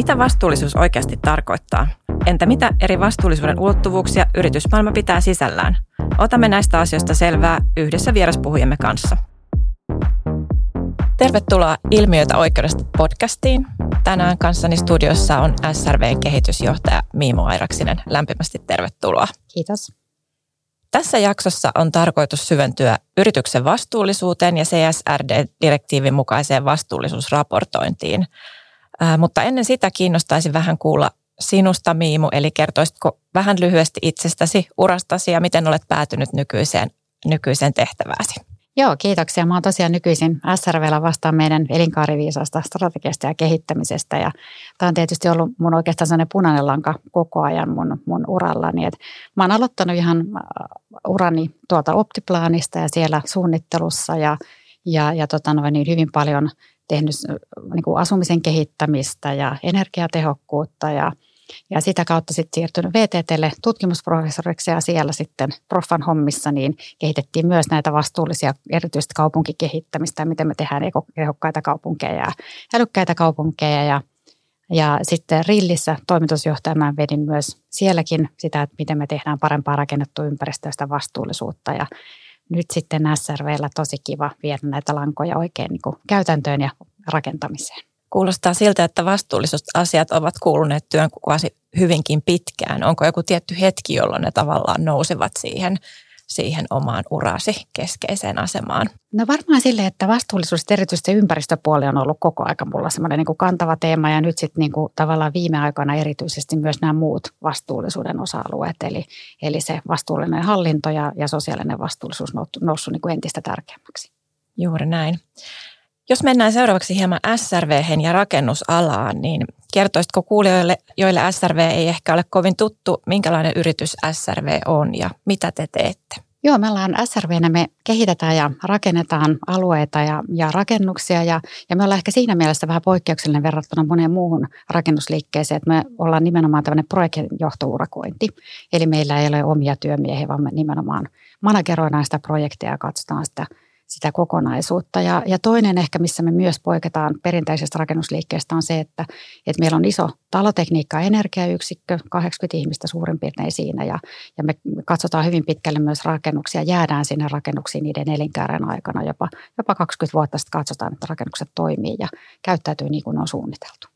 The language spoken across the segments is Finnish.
Mitä vastuullisuus oikeasti tarkoittaa? Entä mitä eri vastuullisuuden ulottuvuuksia yritysmaailma pitää sisällään? Otamme näistä asioista selvää yhdessä vieraspuhujemme kanssa. Tervetuloa Ilmiöitä oikeudesta podcastiin. Tänään kanssani studiossa on SRVn kehitysjohtaja Miimo Airaksinen. Lämpimästi tervetuloa. Kiitos. Tässä jaksossa on tarkoitus syventyä yrityksen vastuullisuuteen ja CSRD-direktiivin mukaiseen vastuullisuusraportointiin. Mutta ennen sitä kiinnostaisi vähän kuulla sinusta, Miimu, eli kertoisitko vähän lyhyesti itsestäsi, urastasi ja miten olet päätynyt nykyiseen, nykyiseen tehtävääsi? Joo, kiitoksia. Mä oon tosiaan nykyisin SRVllä vastaan meidän elinkaariviisasta strategiasta ja kehittämisestä. Ja tämä on tietysti ollut mun oikeastaan sellainen punainen lanka koko ajan mun, mun urallani. Et mä oon aloittanut ihan äh, urani tuolta optiplaanista ja siellä suunnittelussa ja, ja, ja tota noin, niin hyvin paljon tehnyt niin kuin asumisen kehittämistä ja energiatehokkuutta ja – ja sitä kautta sitten siirtynyt VTTlle tutkimusprofessoriksi ja siellä sitten proffan hommissa niin kehitettiin myös näitä vastuullisia erityisesti kaupunkikehittämistä, miten me tehdään tehokkaita kaupunkeja ja älykkäitä kaupunkeja ja ja sitten Rillissä toimitusjohtajana vedin myös sielläkin sitä, että miten me tehdään parempaa rakennettua ympäristöä sitä vastuullisuutta. Ja nyt sitten SRVllä tosi kiva viedä näitä lankoja oikein niin kuin käytäntöön ja rakentamiseen. Kuulostaa siltä, että vastuullisuusasiat ovat kuuluneet työnkuvasi hyvinkin pitkään. Onko joku tietty hetki, jolloin ne tavallaan nousevat siihen, siihen omaan urasi keskeiseen asemaan? No varmaan sille, että vastuullisuus, erityisesti ympäristöpuoli on ollut koko aika mulla semmoinen niin kuin kantava teema ja nyt sitten niin kuin tavallaan viime aikoina erityisesti myös nämä muut vastuullisuuden osa-alueet, eli, eli se vastuullinen hallinto ja, ja sosiaalinen vastuullisuus noussut niin kuin entistä tärkeämmäksi. Juuri näin. Jos mennään seuraavaksi hieman SRV ja rakennusalaan, niin kertoisitko kuulijoille, joille SRV ei ehkä ole kovin tuttu, minkälainen yritys SRV on ja mitä te teette? Joo, me ollaan SRVnä, me kehitetään ja rakennetaan alueita ja, ja rakennuksia ja, ja me ollaan ehkä siinä mielessä vähän poikkeuksellinen verrattuna moneen muuhun rakennusliikkeeseen, että me ollaan nimenomaan tämmöinen projektinjohtourakointi. Eli meillä ei ole omia työmiehiä, vaan me nimenomaan manageroidaan sitä projektia ja katsotaan sitä sitä kokonaisuutta. Ja, ja toinen ehkä, missä me myös poiketaan perinteisestä rakennusliikkeestä on se, että, että meillä on iso talotekniikka- ja energiayksikkö, 80 ihmistä suurin piirtein siinä ja, ja me katsotaan hyvin pitkälle myös rakennuksia, jäädään sinne rakennuksiin niiden elinkaaren aikana, jopa, jopa 20 vuotta sitten katsotaan, että rakennukset toimii ja käyttäytyy niin kuin on suunniteltu.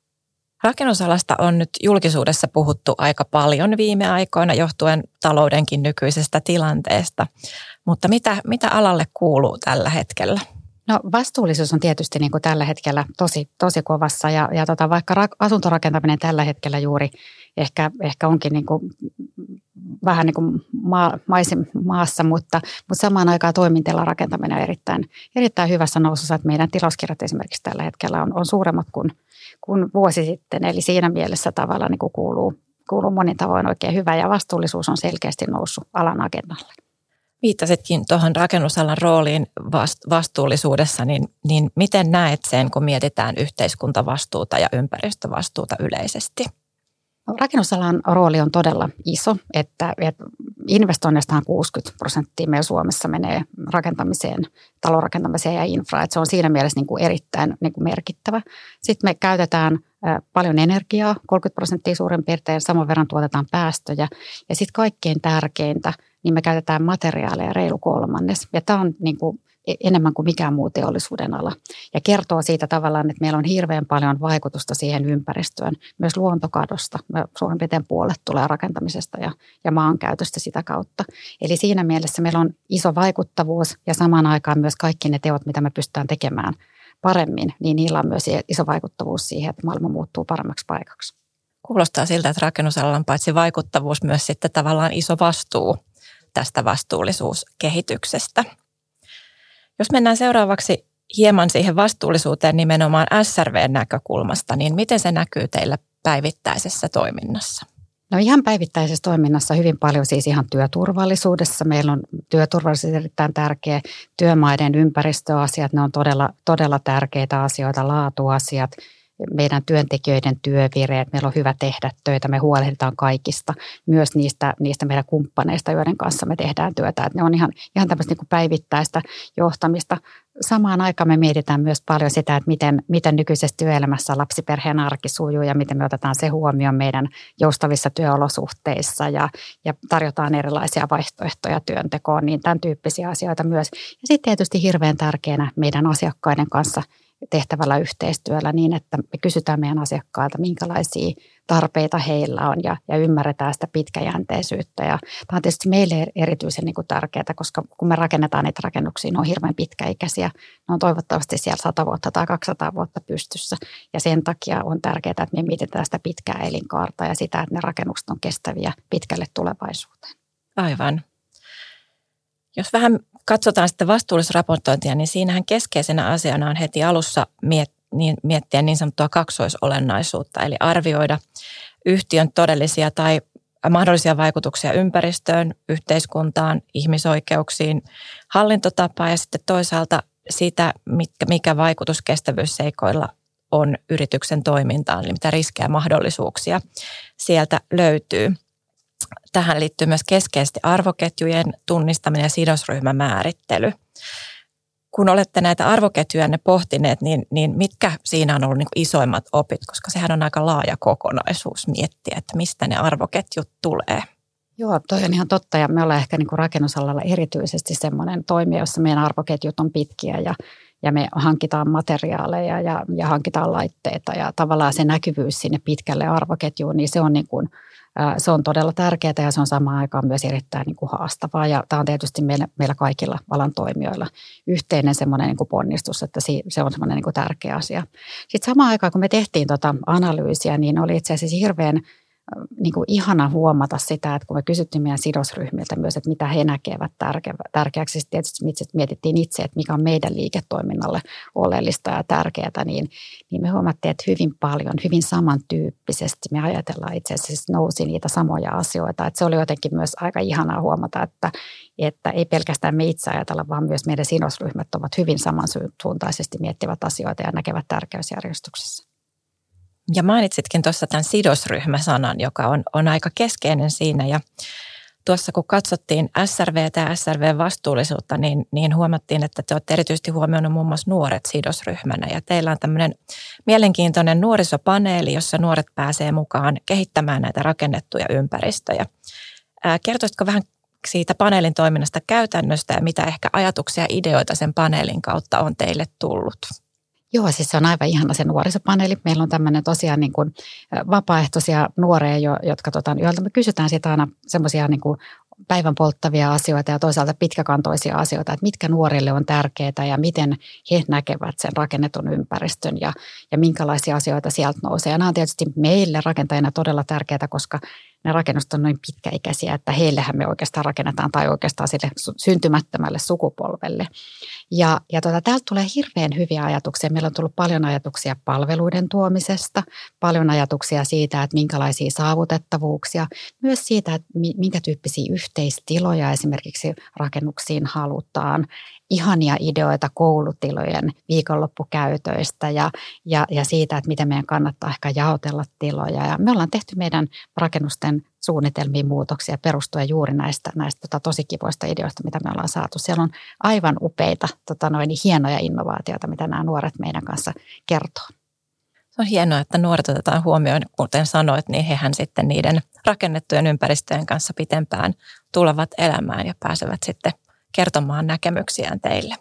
Rakennusalasta on nyt julkisuudessa puhuttu aika paljon viime aikoina johtuen taloudenkin nykyisestä tilanteesta. Mutta mitä, mitä alalle kuuluu tällä hetkellä? No vastuullisuus on tietysti niin kuin tällä hetkellä tosi, tosi kovassa ja, ja tota, vaikka ra- asuntorakentaminen tällä hetkellä juuri ehkä, ehkä onkin niin kuin vähän niin kuin maa, maisin, maassa, mutta, mutta samaan aikaan toimintella rakentaminen on erittäin, erittäin hyvässä nousussa. Että meidän tilauskirjat esimerkiksi tällä hetkellä on, on suuremmat kuin, kuin vuosi sitten. Eli siinä mielessä tavalla niin kuin kuuluu, kuuluu monin tavoin oikein hyvä ja vastuullisuus on selkeästi noussut alan agendalle. Viittasitkin tuohon rakennusalan rooliin vastuullisuudessa, niin, niin miten näet sen, kun mietitään yhteiskuntavastuuta ja ympäristövastuuta yleisesti? Rakennusalan rooli on todella iso, että, että investoinneistaan 60 prosenttia meillä Suomessa menee rakentamiseen, talorakentamiseen ja infraan. Että se on siinä mielessä niin kuin erittäin niin kuin merkittävä. Sitten me käytetään paljon energiaa, 30 prosenttia suurin piirtein, saman verran tuotetaan päästöjä. Ja sitten kaikkein tärkeintä, niin me käytetään materiaaleja reilu kolmannes. Ja tämä on niin kuin enemmän kuin mikään muu teollisuuden ala. Ja kertoo siitä tavallaan, että meillä on hirveän paljon vaikutusta siihen ympäristöön, myös luontokadosta. Suurin piirtein puolet tulee rakentamisesta ja, ja maankäytöstä sitä kautta. Eli siinä mielessä meillä on iso vaikuttavuus ja samaan aikaan myös kaikki ne teot, mitä me pystytään tekemään paremmin, niin niillä on myös iso vaikuttavuus siihen, että maailma muuttuu paremmaksi paikaksi. Kuulostaa siltä, että rakennusalalla on paitsi vaikuttavuus myös sitten tavallaan iso vastuu tästä vastuullisuuskehityksestä. Jos mennään seuraavaksi hieman siihen vastuullisuuteen nimenomaan SRV-näkökulmasta, niin miten se näkyy teillä päivittäisessä toiminnassa? No ihan päivittäisessä toiminnassa hyvin paljon siis ihan työturvallisuudessa. Meillä on työturvallisuus erittäin tärkeä. Työmaiden ympäristöasiat, ne on todella, todella tärkeitä asioita, laatuasiat, meidän työntekijöiden työvireet, meillä on hyvä tehdä töitä, me huolehditaan kaikista, myös niistä, niistä meidän kumppaneista, joiden kanssa me tehdään työtä. Että ne on ihan, ihan tämmöistä niin päivittäistä johtamista. Samaan aikaan me mietitään myös paljon sitä, että miten, miten nykyisessä työelämässä lapsiperheen arki sujuu ja miten me otetaan se huomioon meidän joustavissa työolosuhteissa ja, ja tarjotaan erilaisia vaihtoehtoja työntekoon, niin tämän tyyppisiä asioita myös. Ja sitten tietysti hirveän tärkeänä meidän asiakkaiden kanssa – tehtävällä yhteistyöllä niin, että me kysytään meidän asiakkailta, minkälaisia tarpeita heillä on ja, ja ymmärretään sitä pitkäjänteisyyttä. Ja tämä on tietysti meille erityisen niin kuin tärkeää, koska kun me rakennetaan niitä rakennuksia, ne on hirveän pitkäikäisiä. Ne on toivottavasti siellä 100 vuotta tai 200 vuotta pystyssä. Ja sen takia on tärkeää, että me mietitään sitä pitkää elinkaarta ja sitä, että ne rakennukset on kestäviä pitkälle tulevaisuuteen. Aivan. Jos vähän katsotaan sitten vastuullisraportointia, niin siinähän keskeisenä asiana on heti alussa niin, miettiä niin sanottua kaksoisolennaisuutta, eli arvioida yhtiön todellisia tai mahdollisia vaikutuksia ympäristöön, yhteiskuntaan, ihmisoikeuksiin, hallintotapaan ja sitten toisaalta sitä, mikä vaikutus kestävyysseikoilla on yrityksen toimintaan, eli mitä riskejä ja mahdollisuuksia sieltä löytyy tähän liittyy myös keskeisesti arvoketjujen tunnistaminen ja sidosryhmän määrittely. Kun olette näitä arvoketjuja ne pohtineet, niin, niin mitkä siinä on ollut niin isoimmat opit, koska sehän on aika laaja kokonaisuus miettiä, että mistä ne arvoketjut tulee. Joo, toi on ihan totta ja me ollaan ehkä niin kuin rakennusalalla erityisesti semmoinen toimija, jossa meidän arvoketjut on pitkiä ja, ja me hankitaan materiaaleja ja, ja hankitaan laitteita ja tavallaan se näkyvyys sinne pitkälle arvoketjuun, niin se on niin kuin – se on todella tärkeää ja se on samaan aikaan myös erittäin niin kuin haastavaa. Ja tämä on tietysti meillä, meillä kaikilla alan toimijoilla yhteinen semmoinen niin kuin ponnistus, että se on semmoinen niin kuin tärkeä asia. Sitten samaan aikaan, kun me tehtiin tuota analyysiä, niin oli itse asiassa hirveän – niin kuin ihana huomata sitä, että kun me kysyttiin meidän sidosryhmiltä myös, että mitä he näkevät tärkeäksi, siis tietysti mietittiin itse, että mikä on meidän liiketoiminnalle oleellista ja tärkeää, niin, niin me huomattiin, että hyvin paljon, hyvin samantyyppisesti me ajatellaan itse asiassa nousi niitä samoja asioita. Että se oli jotenkin myös aika ihanaa huomata, että, että ei pelkästään me itse ajatella, vaan myös meidän sidosryhmät ovat hyvin samansuuntaisesti miettivät asioita ja näkevät tärkeysjärjestyksessä. Ja mainitsitkin tuossa tämän sidosryhmäsanan, joka on, on aika keskeinen siinä. Ja tuossa kun katsottiin SRV ja SRV-vastuullisuutta, niin, niin huomattiin, että te olette erityisesti huomioinut muun muassa nuoret sidosryhmänä. Ja teillä on tämmöinen mielenkiintoinen nuorisopaneeli, jossa nuoret pääsee mukaan kehittämään näitä rakennettuja ympäristöjä. kertoisitko vähän siitä paneelin toiminnasta käytännöstä ja mitä ehkä ajatuksia ja ideoita sen paneelin kautta on teille tullut? Joo, siis se on aivan ihana se nuorisopaneeli. Meillä on tämmöinen tosiaan niin kuin vapaaehtoisia nuoreja, jotka, tota, joilta me kysytään sitä aina semmoisia niin kuin päivän polttavia asioita ja toisaalta pitkäkantoisia asioita, että mitkä nuorille on tärkeää ja miten he näkevät sen rakennetun ympäristön ja, ja minkälaisia asioita sieltä nousee. Ja nämä on tietysti meille rakentajina todella tärkeää, koska ne rakennukset on noin pitkäikäisiä, että heillehän me oikeastaan rakennetaan tai oikeastaan sille syntymättömälle sukupolvelle. Ja, ja tota, täältä tulee hirveän hyviä ajatuksia. Meillä on tullut paljon ajatuksia palveluiden tuomisesta, paljon ajatuksia siitä, että minkälaisia saavutettavuuksia, myös siitä, että minkä tyyppisiä yhteistiloja esimerkiksi rakennuksiin halutaan, ihania ideoita koulutilojen viikonloppukäytöistä ja, ja, ja siitä, että miten meidän kannattaa ehkä jaotella tiloja. Ja me ollaan tehty meidän rakennusten suunnitelmiin muutoksia perustuen juuri näistä, näistä tota, tosi kivoista ideoista, mitä me ollaan saatu. Siellä on aivan upeita, tota, noin, hienoja innovaatioita, mitä nämä nuoret meidän kanssa kertoo. Se on hienoa, että nuoret otetaan huomioon, kuten sanoit, niin hehän sitten niiden rakennettujen ympäristöjen kanssa pitempään tulevat elämään ja pääsevät sitten kertomaan näkemyksiään teille.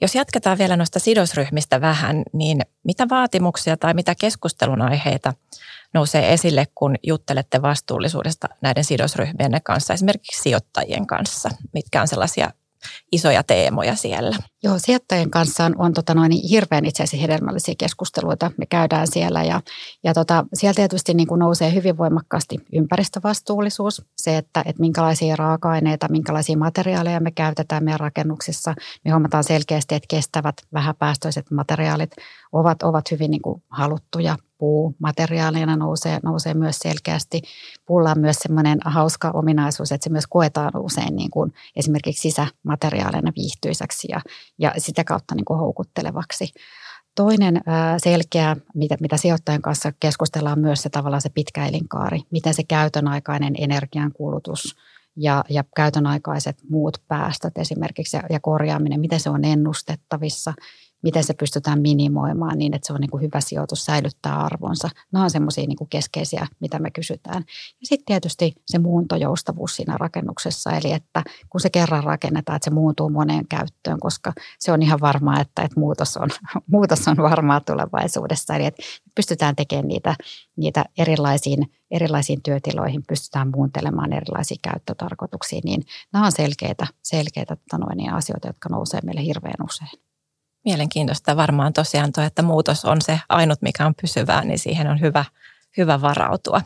Jos jatketaan vielä noista sidosryhmistä vähän, niin mitä vaatimuksia tai mitä keskustelun aiheita nousee esille, kun juttelette vastuullisuudesta näiden sidosryhmien kanssa, esimerkiksi sijoittajien kanssa? Mitkä on sellaisia isoja teemoja siellä. Joo, sijoittajien kanssa on, on tota noin, hirveän itse asiassa hedelmällisiä keskusteluita. Me käydään siellä ja, ja tota, siellä tietysti niin kuin nousee hyvin voimakkaasti ympäristövastuullisuus. Se, että, että minkälaisia raaka-aineita, minkälaisia materiaaleja me käytetään meidän rakennuksissa. Me huomataan selkeästi, että kestävät vähäpäästöiset materiaalit ovat, ovat hyvin niin kuin haluttuja puu materiaalina nousee, nousee myös selkeästi. Puulla on myös semmoinen hauska ominaisuus, että se myös koetaan usein niin kuin esimerkiksi sisämateriaalina viihtyisäksi ja, ja sitä kautta niin kuin houkuttelevaksi. Toinen selkeä, mitä, mitä sijoittajan kanssa keskustellaan myös se tavallaan se pitkä elinkaari, miten se käytön aikainen energiankulutus ja, ja käytön aikaiset muut päästöt esimerkiksi ja, ja korjaaminen, miten se on ennustettavissa, miten se pystytään minimoimaan niin, että se on niin kuin hyvä sijoitus, säilyttää arvonsa. Nämä on semmoisia niin keskeisiä, mitä me kysytään. Ja sitten tietysti se muuntojoustavuus siinä rakennuksessa, eli että kun se kerran rakennetaan, että se muuntuu moneen käyttöön, koska se on ihan varmaa, että, että muutos, on, muutos on varmaa tulevaisuudessa. Eli että pystytään tekemään niitä, niitä erilaisiin, erilaisiin työtiloihin, pystytään muuntelemaan erilaisia käyttötarkoituksia, niin nämä on selkeitä, selkeitä tota noin, asioita, jotka nousee meille hirveän usein. Mielenkiintoista varmaan tosiaan tuo, että muutos on se ainut, mikä on pysyvää, niin siihen on hyvä, hyvä varautua.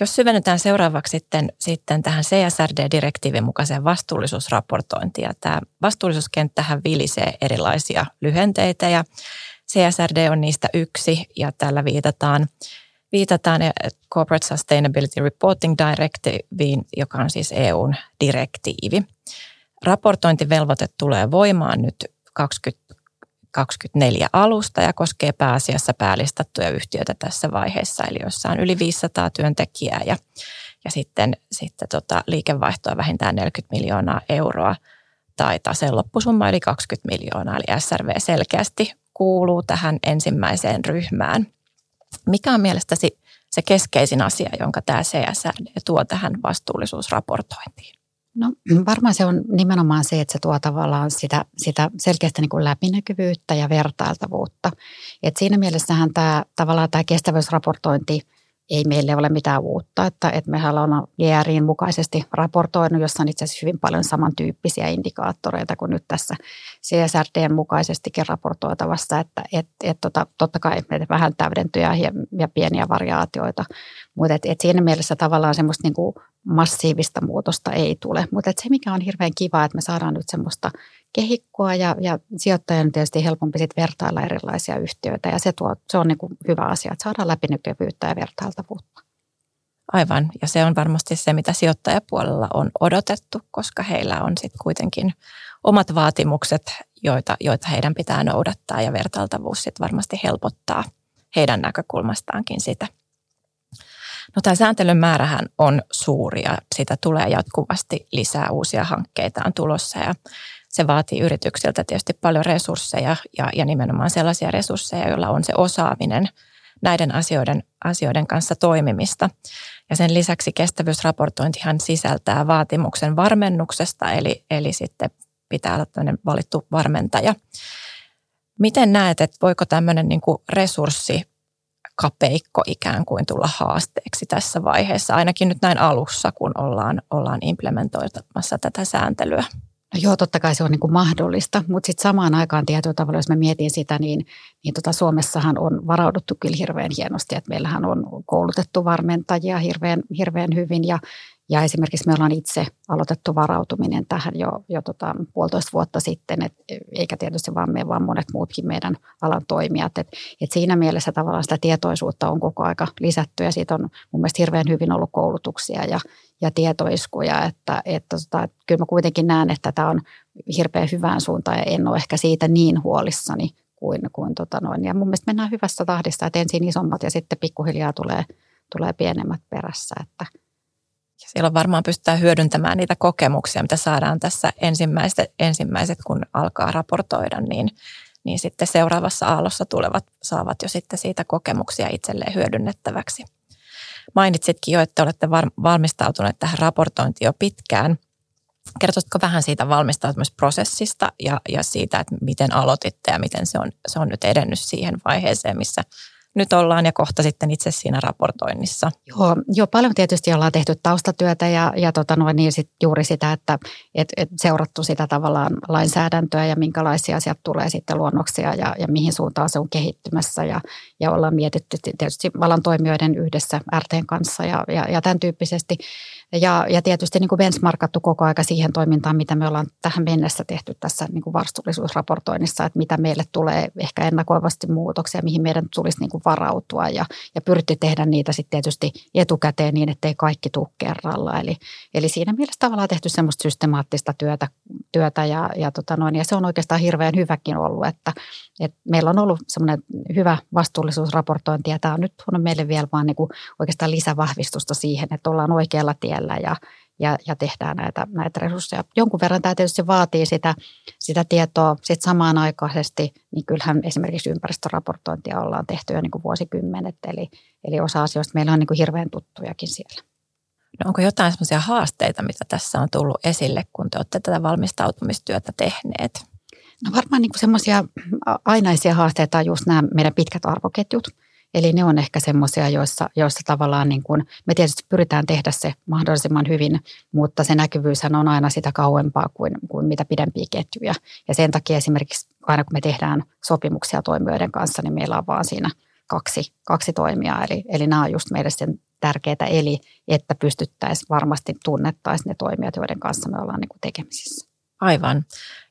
Jos syvennytään seuraavaksi sitten, sitten tähän CSRD-direktiivin mukaiseen vastuullisuusraportointiin. Ja tämä vastuullisuuskenttähän vilisee erilaisia lyhenteitä ja CSRD on niistä yksi ja tällä viitataan, viitataan Corporate Sustainability Reporting Directiveen, joka on siis EUn direktiivi. Raportointivelvoite tulee voimaan nyt 2024 alusta ja koskee pääasiassa päälistattuja yhtiöitä tässä vaiheessa, eli jossa on yli 500 työntekijää ja, ja sitten, sitten tota liikevaihtoa vähintään 40 miljoonaa euroa tai taseen loppusumma yli 20 miljoonaa, eli SRV selkeästi kuuluu tähän ensimmäiseen ryhmään. Mikä on mielestäsi se keskeisin asia, jonka tämä CSRD tuo tähän vastuullisuusraportointiin? No varmaan se on nimenomaan se, että se tuo tavallaan sitä, sitä selkeästi niin kuin läpinäkyvyyttä ja vertailtavuutta. Et siinä mielessähän tämä, tavallaan tämä kestävyysraportointi ei meille ole mitään uutta, että, että mehän ollaan GRIin mukaisesti raportoinut, jossa on itse asiassa hyvin paljon samantyyppisiä indikaattoreita kuin nyt tässä CSRDn mukaisestikin raportoitavassa, että et, et, tota, totta kai vähän täydentyjä ja, ja pieniä variaatioita, mutta et, et siinä mielessä tavallaan semmoista niin kuin massiivista muutosta ei tule. Mutta se, mikä on hirveän kiva, että me saadaan nyt semmoista kehikkoa ja, ja sijoittajan on tietysti helpompi sit vertailla erilaisia yhtiöitä ja se, tuo, se on niin kuin hyvä asia, että saadaan läpinäkyvyyttä ja vertailtavuutta. Aivan, ja se on varmasti se, mitä sijoittajapuolella on odotettu, koska heillä on sitten kuitenkin omat vaatimukset, joita, joita heidän pitää noudattaa ja vertailtavuus sitten varmasti helpottaa heidän näkökulmastaankin sitä. No tämä sääntelyn määrähän on suuri ja sitä tulee jatkuvasti lisää uusia hankkeita on tulossa ja se vaatii yrityksiltä tietysti paljon resursseja ja, ja nimenomaan sellaisia resursseja, joilla on se osaaminen näiden asioiden, asioiden kanssa toimimista. Ja sen lisäksi kestävyysraportointihan sisältää vaatimuksen varmennuksesta, eli, eli sitten pitää olla tämmöinen valittu varmentaja. Miten näet, että voiko tämmöinen niin resurssi kapeikko ikään kuin tulla haasteeksi tässä vaiheessa, ainakin nyt näin alussa, kun ollaan, ollaan implementoimassa tätä sääntelyä? No joo, totta kai se on niin kuin mahdollista, mutta sitten samaan aikaan tietyllä tavalla, jos mä mietin sitä, niin, niin tota Suomessahan on varauduttu kyllä hirveän hienosti, että meillähän on koulutettu varmentajia hirveän, hirveän hyvin ja, ja esimerkiksi me ollaan itse aloitettu varautuminen tähän jo, jo tota puolitoista vuotta sitten, et, eikä tietysti vaan me, vaan monet muutkin meidän alan toimijat. Et, et siinä mielessä tavallaan sitä tietoisuutta on koko aika lisätty ja siitä on mun mielestä hirveän hyvin ollut koulutuksia ja, ja tietoiskuja. Että, että tota, että kyllä mä kuitenkin näen, että tämä on hirveän hyvään suuntaan ja en ole ehkä siitä niin huolissani kuin, kuin tota noin. Ja mun mielestä mennään hyvässä tahdissa, että ensin isommat ja sitten pikkuhiljaa tulee, tulee pienemmät perässä. Että, silloin varmaan pystytään hyödyntämään niitä kokemuksia, mitä saadaan tässä ensimmäiset, ensimmäiset kun alkaa raportoida, niin, niin sitten seuraavassa aallossa tulevat saavat jo sitten siitä kokemuksia itselleen hyödynnettäväksi. Mainitsitkin jo, että olette valmistautuneet tähän raportointiin jo pitkään. Kertoisitko vähän siitä valmistautumisprosessista ja, ja siitä, että miten aloititte ja miten se on, se on nyt edennyt siihen vaiheeseen, missä nyt ollaan ja kohta sitten itse siinä raportoinnissa. Joo, joo paljon tietysti ollaan tehty taustatyötä ja, ja tota noin, niin sit juuri sitä, että et, et seurattu sitä tavallaan lainsäädäntöä ja minkälaisia sieltä tulee sitten luonnoksia ja, ja mihin suuntaan se on kehittymässä ja, ja ollaan mietitty tietysti alan toimijoiden yhdessä RTn kanssa ja, ja, ja tämän tyyppisesti. Ja, ja tietysti niin kuin benchmarkattu koko aika siihen toimintaan, mitä me ollaan tähän mennessä tehty tässä niin kuin vastuullisuusraportoinnissa, että mitä meille tulee ehkä ennakoivasti muutoksia, mihin meidän tulisi niin kuin varautua ja, ja pyritty tehdä niitä sitten tietysti etukäteen niin, ettei kaikki tule kerralla. Eli, eli siinä mielessä tavallaan tehty semmoista systemaattista työtä, työtä ja, ja, tota noin, ja se on oikeastaan hirveän hyväkin ollut, että, että meillä on ollut semmoinen hyvä vastuullisuusraportointi ja tämä on nyt on meille vielä vaan niin kuin oikeastaan lisävahvistusta siihen, että ollaan oikealla tiellä ja, ja, ja tehdään näitä, näitä resursseja. Jonkun verran tämä tietysti vaatii sitä, sitä tietoa sit samaan aikaisesti, niin kyllähän esimerkiksi ympäristöraportointia ollaan tehty jo niin kuin vuosikymmenet, eli, eli osa asioista meillä on niin kuin hirveän tuttujakin siellä. No onko jotain sellaisia haasteita, mitä tässä on tullut esille, kun te olette tätä valmistautumistyötä tehneet? No varmaan niin semmoisia ainaisia haasteita on just nämä meidän pitkät arvoketjut – Eli ne on ehkä semmoisia, joissa, joissa tavallaan niin kuin, me tietysti pyritään tehdä se mahdollisimman hyvin, mutta se näkyvyys on aina sitä kauempaa kuin, kuin mitä pidempiä ketjuja. Ja sen takia esimerkiksi aina kun me tehdään sopimuksia toimijoiden kanssa, niin meillä on vaan siinä kaksi, kaksi toimijaa. Eli, eli nämä on just meille sen tärkeää, eli että pystyttäisiin varmasti tunnettaisiin ne toimijat, joiden kanssa me ollaan niin kuin tekemisissä. Aivan.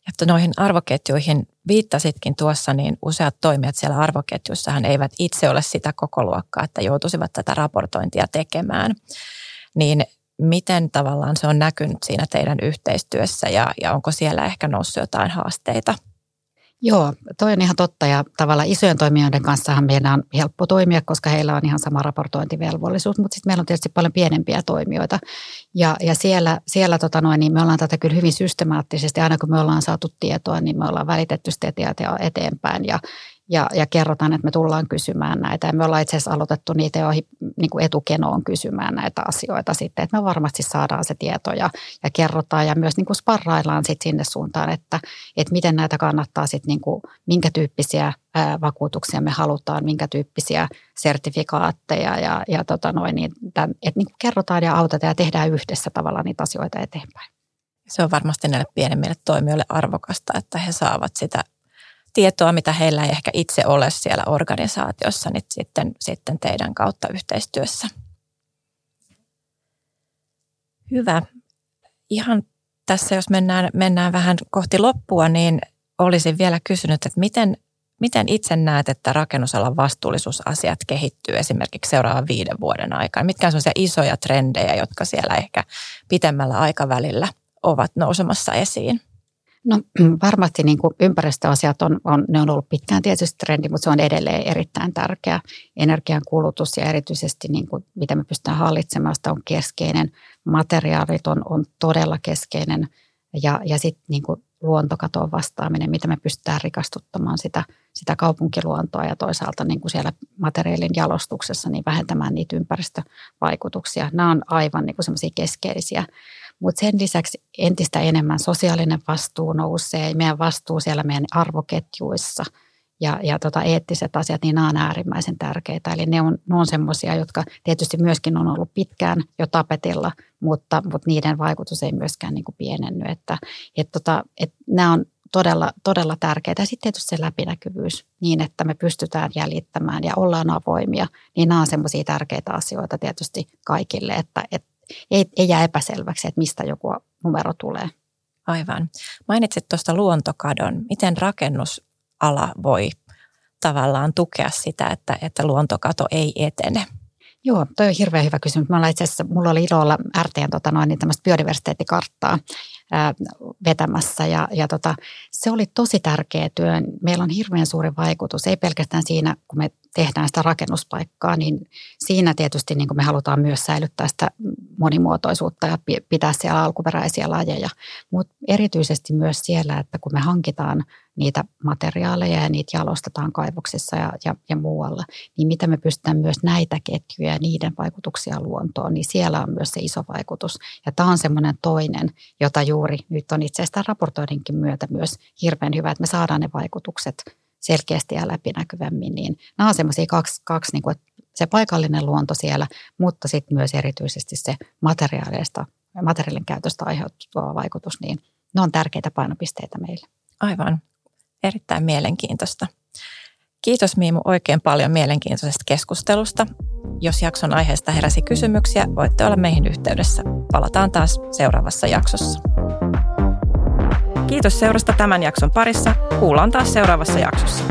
Ja noihin arvoketjuihin viittasitkin tuossa, niin useat toimijat siellä arvoketjussahan eivät itse ole sitä koko luokkaa, että joutuisivat tätä raportointia tekemään. Niin miten tavallaan se on näkynyt siinä teidän yhteistyössä ja, ja onko siellä ehkä noussut jotain haasteita? Joo, toi on ihan totta ja tavallaan isojen toimijoiden kanssa meidän on helppo toimia, koska heillä on ihan sama raportointivelvollisuus, mutta sitten meillä on tietysti paljon pienempiä toimijoita. Ja, ja siellä, siellä tota noin, niin me ollaan tätä kyllä hyvin systemaattisesti, aina kun me ollaan saatu tietoa, niin me ollaan välitetty sitä tietoa eteenpäin ja, ja, ja kerrotaan, että me tullaan kysymään näitä. Ja me ollaan itse asiassa aloitettu niitä jo niin kuin etukenoon kysymään näitä asioita sitten, että me varmasti saadaan se tieto ja, ja kerrotaan ja myös niin kuin sparraillaan sitten sinne suuntaan, että, että miten näitä kannattaa sitten, niin kuin, minkä tyyppisiä ää, vakuutuksia me halutaan, minkä tyyppisiä sertifikaatteja ja, ja tota noin, niin tämän, että niin kuin kerrotaan ja autetaan ja tehdään yhdessä tavallaan niitä asioita eteenpäin. Se on varmasti näille pienemmille toimijoille arvokasta, että he saavat sitä tietoa, mitä heillä ei ehkä itse ole siellä organisaatiossa, niin sitten, sitten teidän kautta yhteistyössä. Hyvä. Ihan tässä, jos mennään, mennään vähän kohti loppua, niin olisin vielä kysynyt, että miten, miten itse näet, että rakennusalan vastuullisuusasiat kehittyy esimerkiksi seuraavan viiden vuoden aikana? Mitkä on sellaisia isoja trendejä, jotka siellä ehkä pitemmällä aikavälillä ovat nousemassa esiin? No varmasti niin kuin ympäristöasiat on, on, ne on ollut pitkään tietysti trendi, mutta se on edelleen erittäin tärkeä. Energian kulutus ja erityisesti niin kuin, mitä me pystytään hallitsemaan, sitä on keskeinen. Materiaalit on, on todella keskeinen ja, ja sitten niin luontokatoon vastaaminen, mitä me pystytään rikastuttamaan sitä, sitä kaupunkiluontoa ja toisaalta niin kuin siellä materiaalin jalostuksessa niin vähentämään niitä ympäristövaikutuksia. Nämä on aivan niin semmoisia keskeisiä mutta sen lisäksi entistä enemmän sosiaalinen vastuu nousee, meidän vastuu siellä meidän arvoketjuissa ja, ja tota eettiset asiat, niin nämä on äärimmäisen tärkeitä. Eli ne on, ne on semmoisia, jotka tietysti myöskin on ollut pitkään jo tapetilla, mutta, mutta niiden vaikutus ei myöskään niin kuin pienenny. Että, et tota, et nämä on todella, todella tärkeitä. Ja sitten tietysti se läpinäkyvyys niin, että me pystytään jäljittämään ja ollaan avoimia, niin nämä on semmoisia tärkeitä asioita tietysti kaikille, että, että ei, ei jää epäselväksi, että mistä joku numero tulee. Aivan. Mainitsit tuosta luontokadon. Miten rakennusala voi tavallaan tukea sitä, että, että luontokato ei etene? Joo, toi on hirveän hyvä kysymys. Mä itse asiassa, mulla oli ilo olla RTn tota noin, niin biodiversiteettikarttaa vetämässä ja, ja tota, se oli tosi tärkeä työ. Meillä on hirveän suuri vaikutus, ei pelkästään siinä, kun me tehdään sitä rakennuspaikkaa, niin siinä tietysti niin me halutaan myös säilyttää sitä monimuotoisuutta ja pitää siellä alkuperäisiä lajeja, mutta erityisesti myös siellä, että kun me hankitaan niitä materiaaleja ja niitä jalostetaan kaivoksissa ja, ja, ja muualla, niin mitä me pystytään myös näitä ketjuja ja niiden vaikutuksia luontoon, niin siellä on myös se iso vaikutus. Ja tämä on semmoinen toinen, jota juuri nyt on itse asiassa raportoidinkin myötä myös hirveän hyvä, että me saadaan ne vaikutukset selkeästi ja läpinäkyvämmin, niin nämä on semmoisia kaksi, kaksi niin kuin, se paikallinen luonto siellä, mutta sitten myös erityisesti se materiaaleista, materiaalin käytöstä aiheutuva vaikutus, niin ne on tärkeitä painopisteitä meille. Aivan. Erittäin mielenkiintoista. Kiitos Miimu oikein paljon mielenkiintoisesta keskustelusta. Jos jakson aiheesta heräsi kysymyksiä, voitte olla meihin yhteydessä. Palataan taas seuraavassa jaksossa. Kiitos seurasta tämän jakson parissa. Kuullaan taas seuraavassa jaksossa.